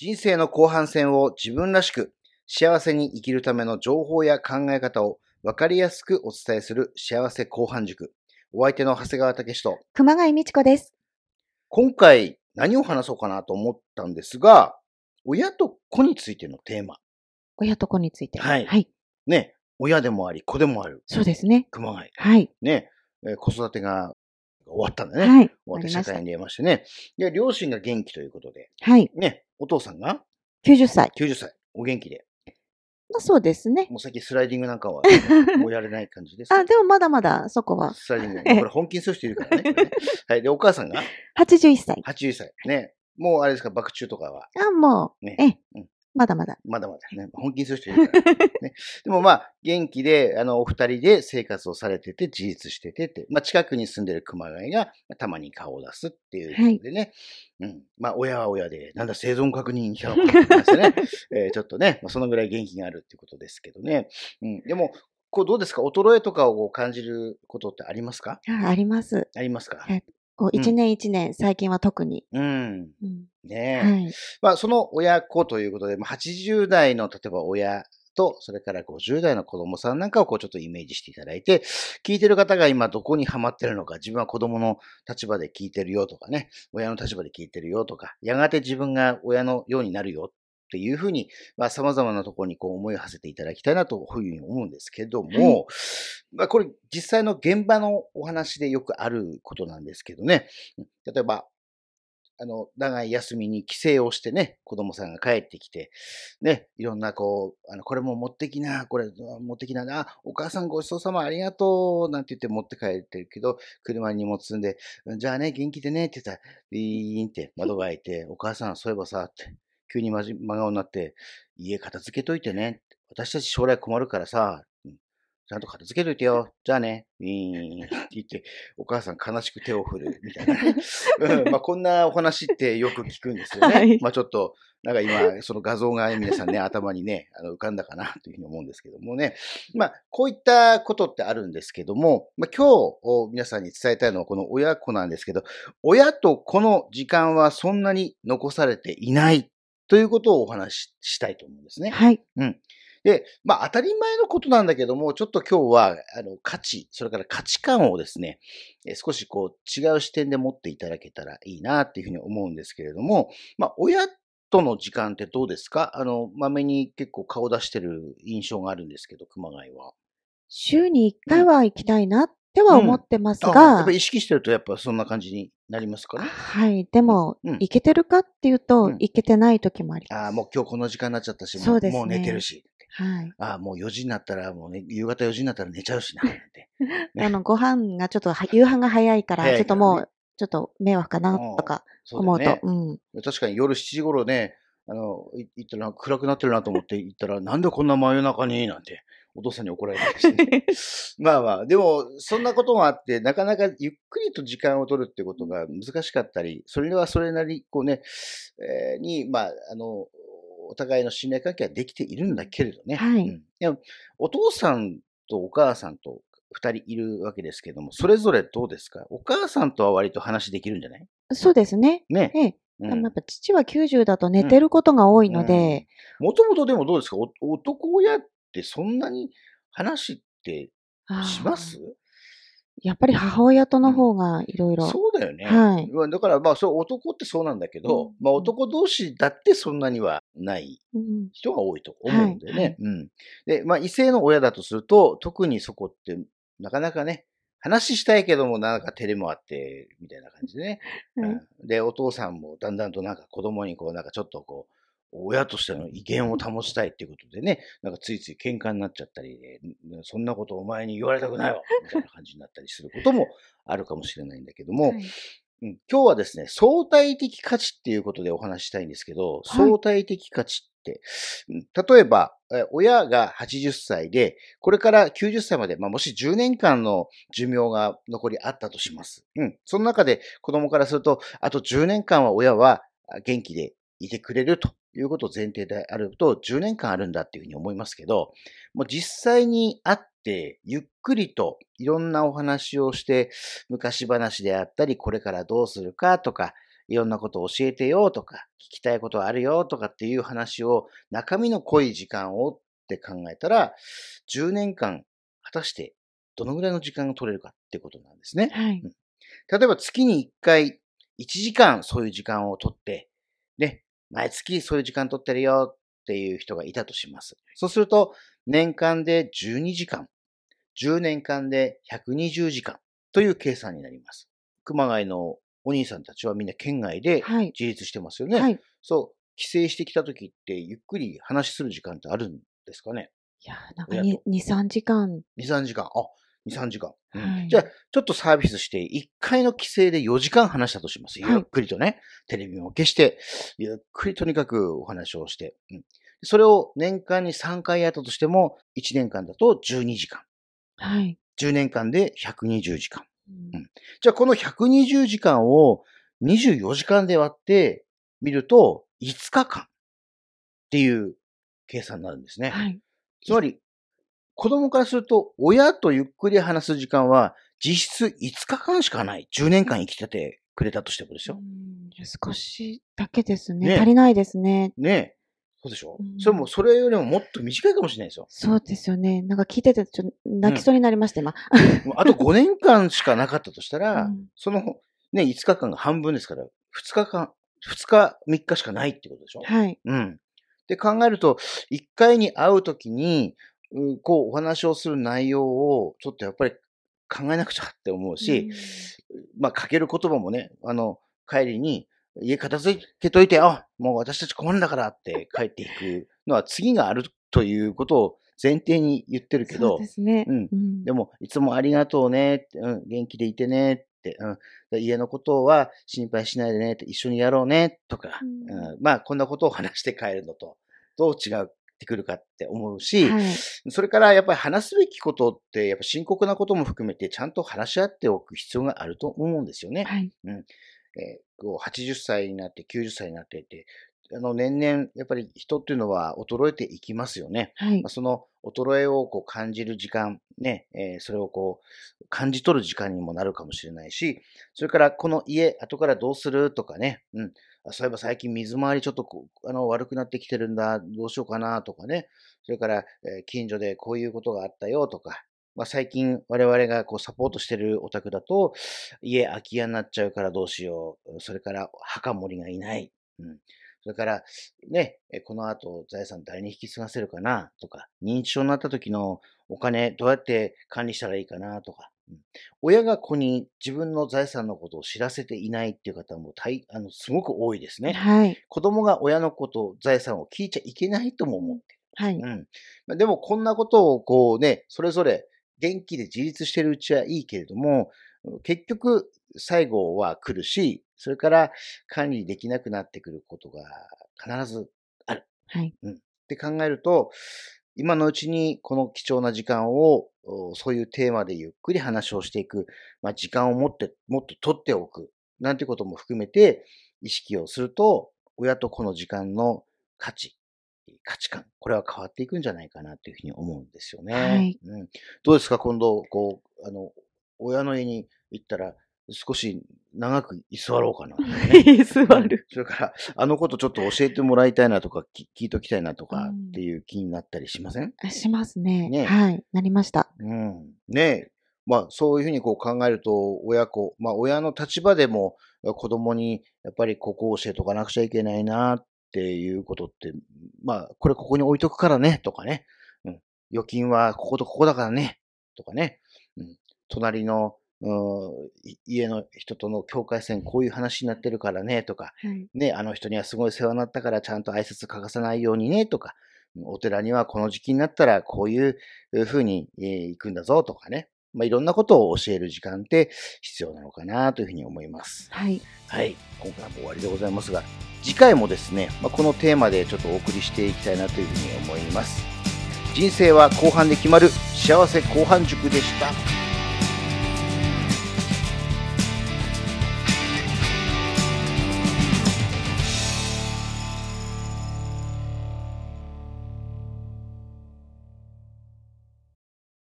人生の後半戦を自分らしく幸せに生きるための情報や考え方を分かりやすくお伝えする幸せ後半塾。お相手の長谷川武史と、熊谷美智子です。今回何を話そうかなと思ったんですが、親と子についてのテーマ。親と子について。はいはい。ね、親でもあり、子でもあるそうですね。熊谷。はい。ね、えー子育てが終わったんだね。はい。終わって社会に出ましてね。で、両親が元気ということで、はい。ね、お父さんが？90歳。90歳、お元気で、まあそうですね。もう最近スライディングなんかは もうやれない感じです。あ、でもまだまだそこは。スライディング。ええこれ本気にする人いるからね。はい。で、お母さんが？81歳。80歳。ね。もうあれですか、爆中とかは、あ、もう、ねええうんまだまだ。まだまだね。本気にする人いるから、ね。でもまあ、元気で、あの、お二人で生活をされてて、自立しててって、まあ、近くに住んでる熊谷が、たまに顔を出すっていうことでね。うん。まあ、親は親で、なんだ、生存確認したのかって言いましてね。えーちょっとね、まあ、そのぐらい元気があるっていうことですけどね。うん。でも、こうどうですか？衰えとかを感じることってありますか？ああります。ありますか？一年一年、最近は特に。うん。うんねえ。はい。まあ、その親子ということで、まあ、80代の、例えば親と、それから50代の子供さんなんかをこうちょっとイメージしていただいて、聞いてる方が今どこにハマってるのか、自分は子供の立場で聞いてるよとかね、親の立場で聞いてるよとか、やがて自分が親のようになるよっていうふうに、まあ、様々なところにこう思いを馳せていただきたいなというふうに思うんですけども、まあ、これ実際の現場のお話でよくあることなんですけどね、例えば、あの、長い休みに帰省をしてね、子供さんが帰ってきて、ね、いろんなこう、あの、これも持ってきな、これ持ってきな、あ、お母さんごちそうさまありがとう、なんて言って持って帰ってるけど、車に荷物積んで、じゃあね、元気でね、って言ったら、ビーンって窓が開いて、お母さんそういえばさ、って、急に真顔になって、家片付けといてね、私たち将来困るからさ、ちゃんと片付けといてよ。じゃあね。ウィーンって言って、お母さん悲しく手を振るみたいなね。うん、まあこんなお話ってよく聞くんですよね。はいまあちょっと、なんか今、その画像が皆さんね、頭にね、あの浮かんだかなというふうに思うんですけどもね。まあこういったことってあるんですけども、まあ今日皆さんに伝えたいのはこの親子なんですけど、親と子の時間はそんなに残されていないということをお話ししたいと思うんですね。はい。で、まあ当たり前のことなんだけども、ちょっと今日は、あの、価値、それから価値観をですね、えー少しこう違う視点で持っていただけたらいいなっていうふうに思うんですけれども、まあ親との時間ってどうですか？あの、まめに結構顔出してる印象があるんですけど、熊谷は。週に1回は行きたいなっては思ってますあやっがぱ、り意識してるとやっぱそんな感じになりますかね？はい。でも、うん行けてるかっていうと、うん行けてない時もあります。ああ、もう今日この時間になっちゃったし、もそうねもう寝てるし。はい。ああ、もう4時になったら、もうね、夕方4時になったら寝ちゃうしな、なんて。ね あの、ご飯がちょっとは、夕飯が早いから、ちょっともう、ちょっと迷惑かなとか思うと、ね。うん。確かに夜7時頃ね、あの、い行ったら暗くなってるなと思って行ったら、なんでこんな真夜中になんて、お父さんに怒られたりしてね。まあまあ、でも、そんなこともあって、なかなかゆっくりと時間を取るってことが難しかったり、それはそれなり、こうね、えーに、まあ、あの、お互いの信頼関係はできているんだけれどね。はい。うん。でも、お父さんとお母さんと二人いるわけですけども、それぞれどうですか？お母さんとは割と話できるんじゃない？そうですね。ね。ええ。うん。やっぱ父は90だと寝てることが多いので、もともとでもどうですか？お男親ってそんなに話ってします？やっぱり母親との方がいろいろ。そうだよね。はいまあだからまあそう男ってそうなんだけど、うんまあ男同士だってそんなにはないうん人が多いと思うんだよね。はいうん。で、まあ異性の親だとすると、特にそこってなかなかね、話したいけどもなんか照れもあって、みたいな感じでね。はいうんで、お父さんもだんだんとなんか子供にこうなんかちょっとこう、親としての威厳を保ちたいっていうことでね、なんかついつい喧嘩になっちゃったりそんなことお前に言われたくないわみたいな感じになったりすることもあるかもしれないんだけども、はいうん今日はですね、相対的価値っていうことでお話ししたいんですけど、はい相対的価値って、うん例えば、え親が80歳で、これから90歳まで、まあ、もし10年間の寿命が残りあったとします。うん。その中で子供からすると、あと10年間は親はあ元気でいてくれるということを前提であると、10年間あるんだっていうふうに思いますけど、もう実際に会って、ゆっくりといろんなお話をして、昔話であったり、これからどうするかとか、いろんなことを教えてよとか、聞きたいことあるよとかっていう話を、中身の濃い時間をって考えたら、10年間、果たしてどのぐらいの時間が取れるかってことなんですね。はい。例えば月に1回、1時間そういう時間を取って、ね、毎月そういう時間取ってるよっていう人がいたとします。そうすると、年間で12時間、10年間で120時間という計算になります。熊谷のお兄さんたちはみんな県外ではい。自立してますよね。はい。そう、帰省してきた時ってゆっくり話する時間ってあるんですかね？いやー、なんかに2、3時間。?2、3時間。あ、2、3時間。うんはいじゃあ、ちょっとサービスして、1回の帰省で4時間話したとします。はいゆっくりとね、テレビも消して、ゆっくりとにかくお話をして、うんそれを年間に3回やったとしても、1年間だと12時間。はい。10年間で120時間。うんじゃあ、この120時間を24時間で割ってみると、5日間っていう計算になるんですね。はい。つまり、子供からすると、親とゆっくり話す時間は、実質5日間しかない。10年間生きててくれたとしてもですよ。うん少しだけですね。ね足りないですね。ねえ。そうでしょ、うんそれも、それよりももっと短いかもしれないですよ。そうですよね。なんか聞いてて、ちょっと泣きそうになりました、今。もうあと5年間しかなかったとしたら、うんその、ね、5日間が半分ですから、2日間、2日、3日しかないってことでしょ？はい。うん。で考えると、1回に会うときに、うこう、お話をする内容を、ちょっとやっぱり考えなくちゃって思うし、まあ、かける言葉もね、あの、帰りに、家片付けといて、あ、もう私たち困るんだからって帰っていくのは次があるということを前提に言ってるけどそうで、すね。うん。うん。でも、いつもありがとうねって、うん、元気でいてねって、うん、で家のことは心配しないでね一緒にやろうねとか、うん。うん。まあ、こんなことを話して帰るのと、どう違ってくるかって思うし、はい。それからやっぱり話すべきことって、やっぱ深刻なことも含めてちゃんと話し合っておく必要があると思うんですよね。はい。えーこう80歳になって90歳になっていて、あの年々やっぱり人っていうのは衰えていきますよね。はい。まあ。その衰えをこう感じる時間、ね、えーそれをこう感じ取る時間にもなるかもしれないし、それからこの家、後からどうするとかね、うん、あそういえば最近水回りちょっとあの悪くなってきてるんだ、どうしようかなとかね、それから、えー近所でこういうことがあったよとか、まあ、最近我々がこうサポートしてるお宅だと、家空き家になっちゃうからどうしよう、それから墓守りがいない、うん、それから、ね、えこの後財産誰に引き継がせるかな？とか、認知症になった時のお金どうやって管理したらいいかな？とか、うん親が子に自分の財産のことを知らせていないっていう方も大あのすごく多いですね。はい。子供が親のこと、財産を聞いちゃいけないとも思ってはい。うん。まあでもこんなことをこうね、それぞれ元気で自立してるうちはいいけれども、結局最後は来るし、それから管理できなくなってくることが必ずはい。って考えると、今のうちにこの貴重な時間を、おそういうテーマでゆっくり話をしていく、まあ、時間を持って、もっと取っておく、なんてことも含めて意識をすると、親とこの時間の価値、価値観、これは変わっていくんじゃないかなというふうに思うんですよね。はい。うん、どうですか、今度、こう、あの、親の家に行ったら、少し長く居座ろうかな、ね。座うんそれから、あのことちょっと教えてもらいたいなとか、き聞いときたいなとかうんっていう気になったりしません、あしますね。ねはい。なりました。うん、ねえ。まあ、そういうふうにこう考えると、親子、まあ、親の立場でも、子供に、やっぱりここを教えとかなくちゃいけないなっていうことって、まあ、これここに置いとくからね、とかね。うん。預金はこことここだからね、とかね。うん。隣の、家の人との境界線こういう話になってるからね、とか。はい。ね、あの人にはすごい世話になったからちゃんと挨拶欠かさないようにねとか、お寺にはこの時期になったらこういう風に、えー行くんだぞとかね。まあ、いろんなことを教える時間って必要なのかなというふうに思います。はい。はい。今回はもう終わりでございますが、次回もですね、まあ、このテーマでちょっとお送りしていきたいなというふうに思います。人生は後半で決まる幸せ後半塾でした。